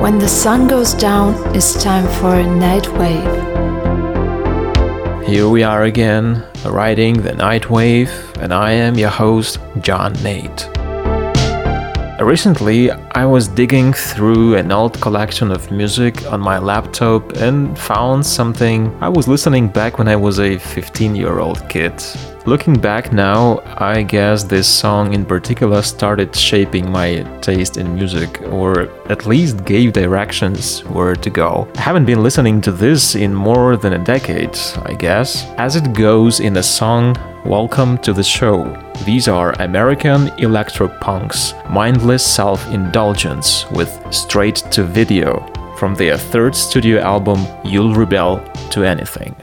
When the sun goes down, it's time for a night wave. Here we are again, riding the night wave, and I am your host, John Nate. Recently, I was digging through an old collection of music on my laptop and found something I was listening back when I was a 15 year old kid. Looking back now, I guess this song in particular started shaping my taste in music, or at least gave directions where to go. I haven't been listening to this in more than a decade, I guess. As it goes in the song, Welcome to the show. These are American electro punks, mindless self indulgence with straight to video from their third studio album, You'll Rebel to Anything.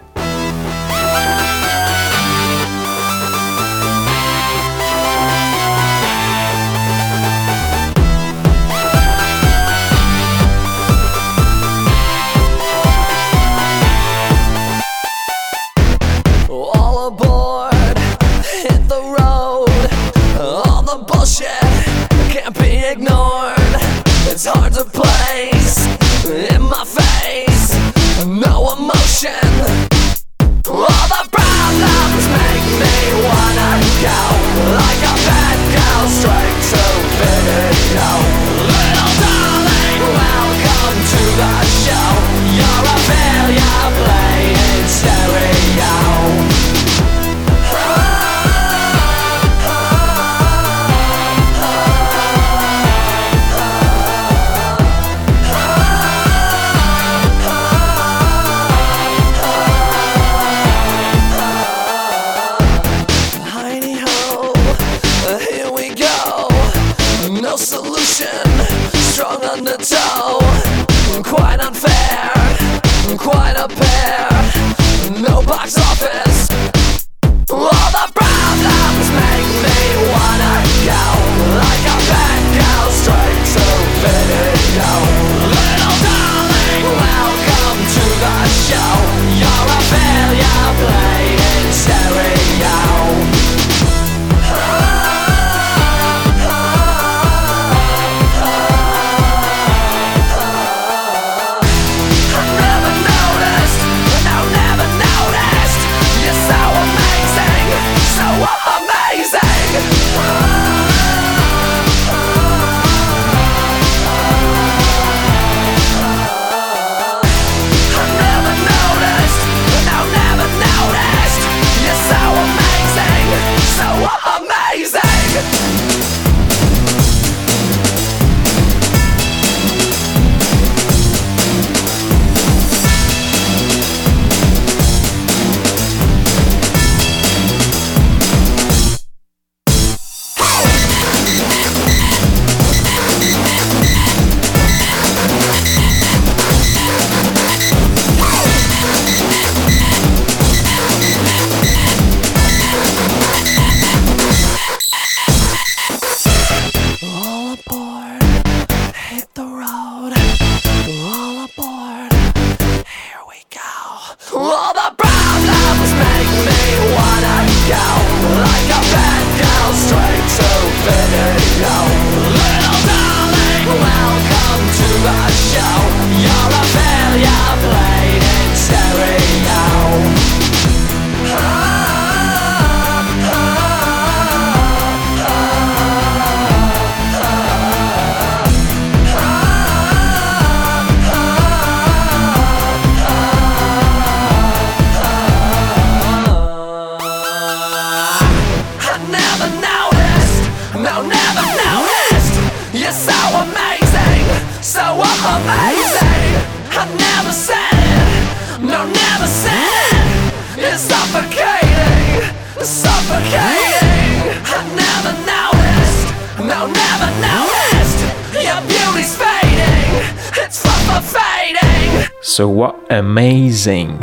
Amazing!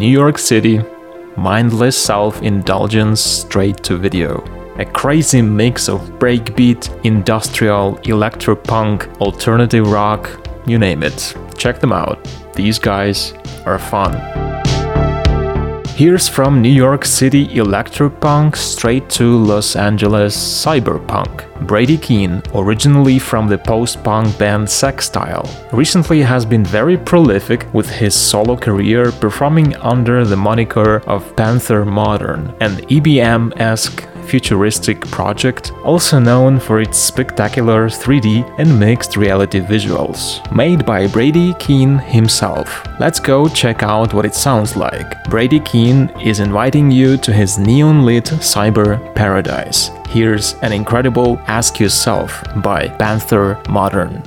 New York City, mindless self indulgence straight to video. A crazy mix of breakbeat, industrial, electropunk, alternative rock, you name it. Check them out. These guys are fun. Here's from New York City electropunk straight to Los Angeles cyberpunk. Brady Keehn, originally from the post-punk band Sextile, recently has been very prolific with his solo career performing under the moniker of Panther Modern, an EBM-esque futuristic project, also known for its spectacular 3D and mixed reality visuals, made by Brady Keehn himself. Let's go check out what it sounds like. Brady Keehn is inviting you to his neon lit cyber paradise. Here's an incredible Ask Yourself by Panther Modern.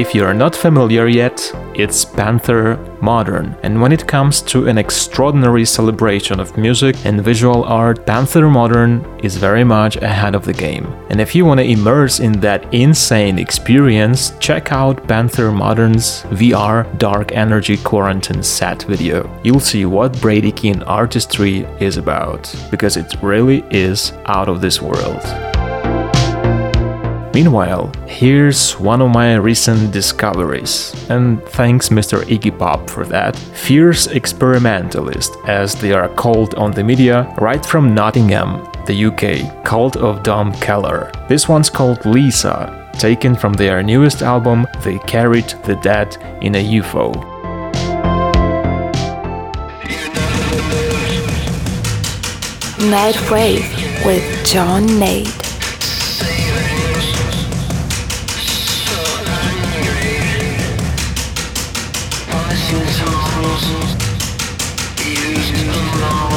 If you're not familiar yet, it's Panther Modern, and when it comes to an extraordinary celebration of music and visual art, Panther Modern is very much ahead of the game. And if you want to immerse in that insane experience, check out Panther Modern's VR Dark Energy Quarantine set video. You'll see what Brady Keehn artistry is about, because it really is out of this world. Meanwhile, here's one of my recent discoveries, and thanks Mr. Iggy Pop for that. Fierce experimentalist, as they are called on the media, right from Nottingham, the UK, Cult of Dom Keller. This one's called Lyssa, taken from their newest album, They Carried the Dead in a UFO. Nightwave with John Nate. used alone.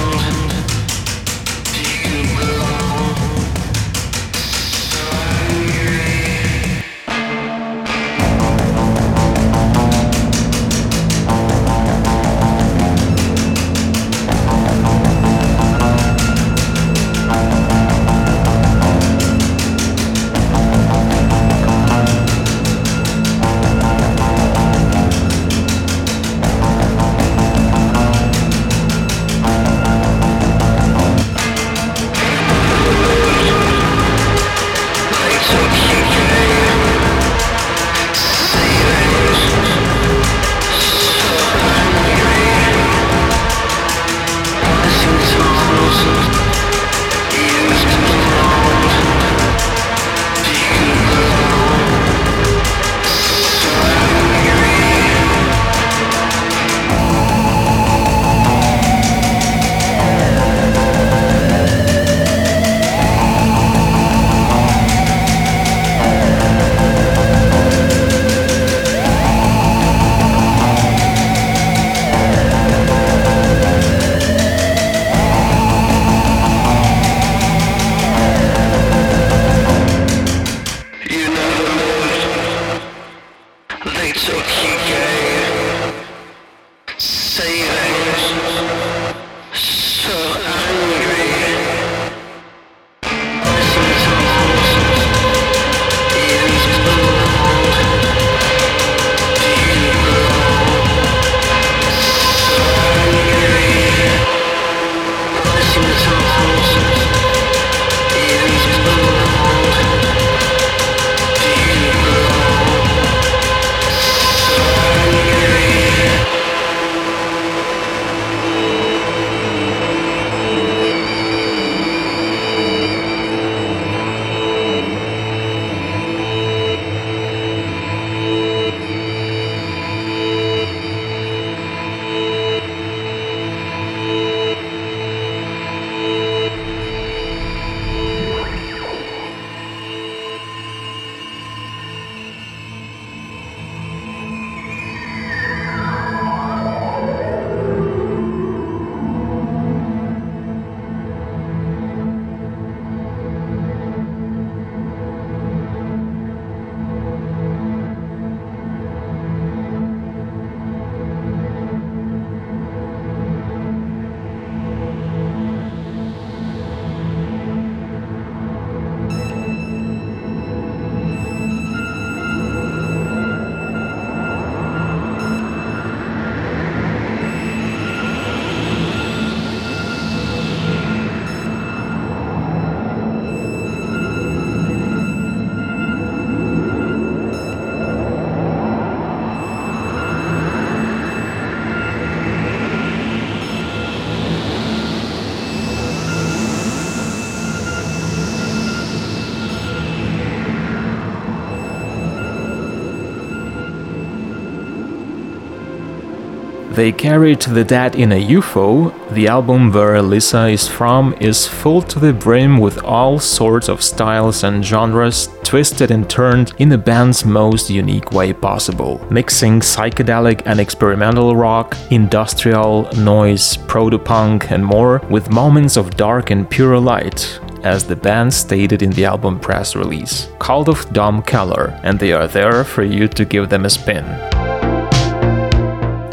They carried the dead in a UFO. The album where Lyssa is from is full to the brim with all sorts of styles and genres twisted and turned in the band's most unique way possible, mixing psychedelic and experimental rock, industrial, noise, proto-punk and more with moments of dark and pure light as the band stated in the album press release. Cult of Dom Keller, and they are there for you to give them a spin.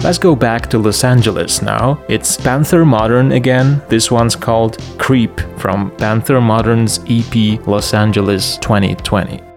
Let's go back to Los Angeles now. It's Panther Modern again. This one's called Creep from Panther Modern's EP Los Angeles 2020.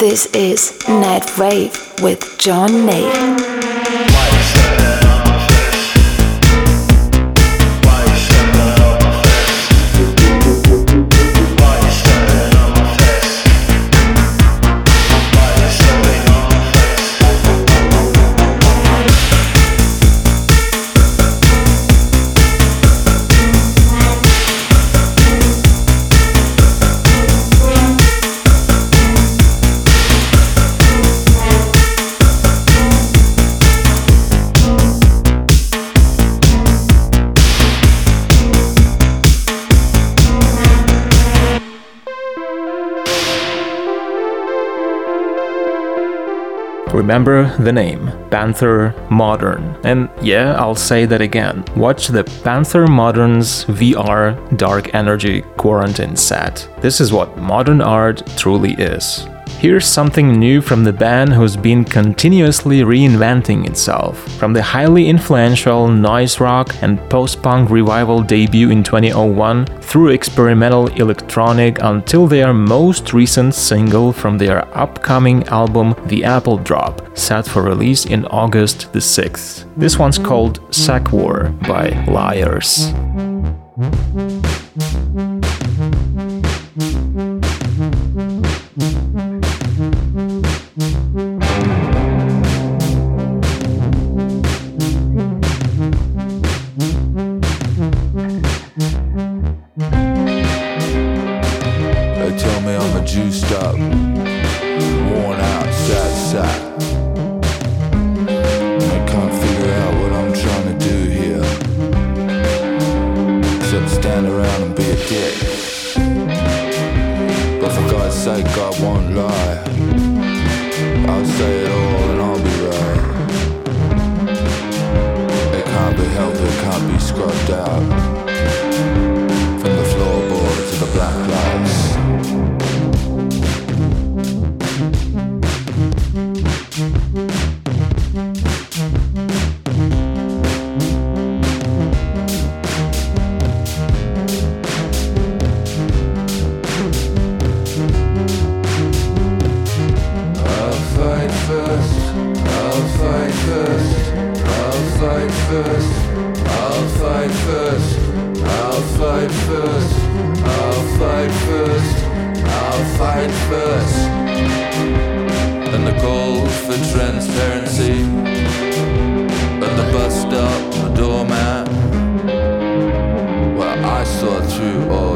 This is Night Wave with John Nate. Remember the name Panther Modern. And yeah, I'll say that again. Watch the Panther Modern's VR Dark Energy Quarantine set. This is what modern art truly is. Here's something new from the band who's been continuously reinventing itself. From the highly influential noise rock and post punk revival debut in 2001 through experimental electronic until their most recent single from their upcoming album The Apple Drop, set for release in August the 6th. This one's called Sekwar by Liars. dick. But for God's sake, God won't lie. I'll say it all and I'll be right. It can't be helped, it can't be scrubbed out. thought true. all.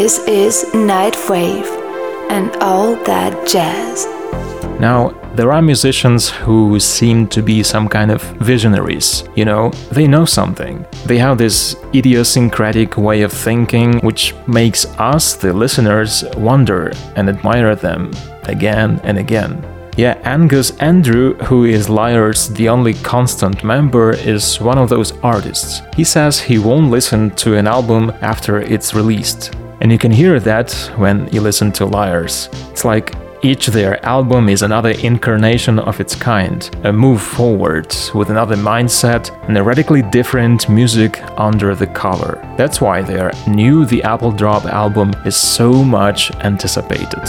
This is Nightwave and all that jazz. Now, there are musicians who seem to be some kind of visionaries. You know, they know something. They have this idiosyncratic way of thinking which makes us, the listeners, wonder and admire them again and again. Yeah, Angus Andrew, who is Liar's the only constant member, is one of those artists. He says he won't listen to an album after it's released. And you can hear that when you listen to Liars. It's like each their album is another incarnation of its kind, a move forward with another mindset and a radically different music under the cover. That's why their new The Apple Drop album is so much anticipated.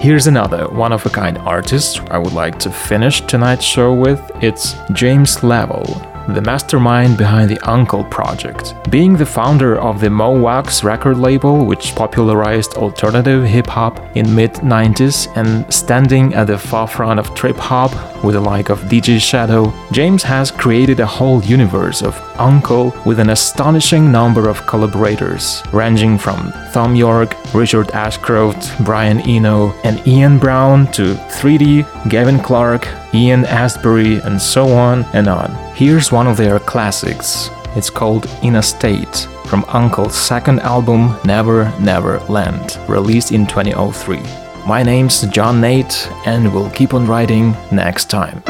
Here's another one of a kind artist I would like to finish tonight's show with. It's James Lavelle the mastermind behind the UNKLE Project. Being the founder of the Mo Wax record label, which popularized alternative hip hop in mid 90s, and standing at the forefront of trip hop with the like of DJ Shadow, James has created a whole universe of UNKLE with an astonishing number of collaborators, ranging from Thom Yorke, Richard Ashcroft, Brian Eno, and Ian Brown to 3D, Gavin Clark, Ian Astbury, and so on and on. Here's one of their classics. It's called In a State from UNKLE's second album Never Never Land, released in 2003. My name's John Nate, and we'll keep on writing next time.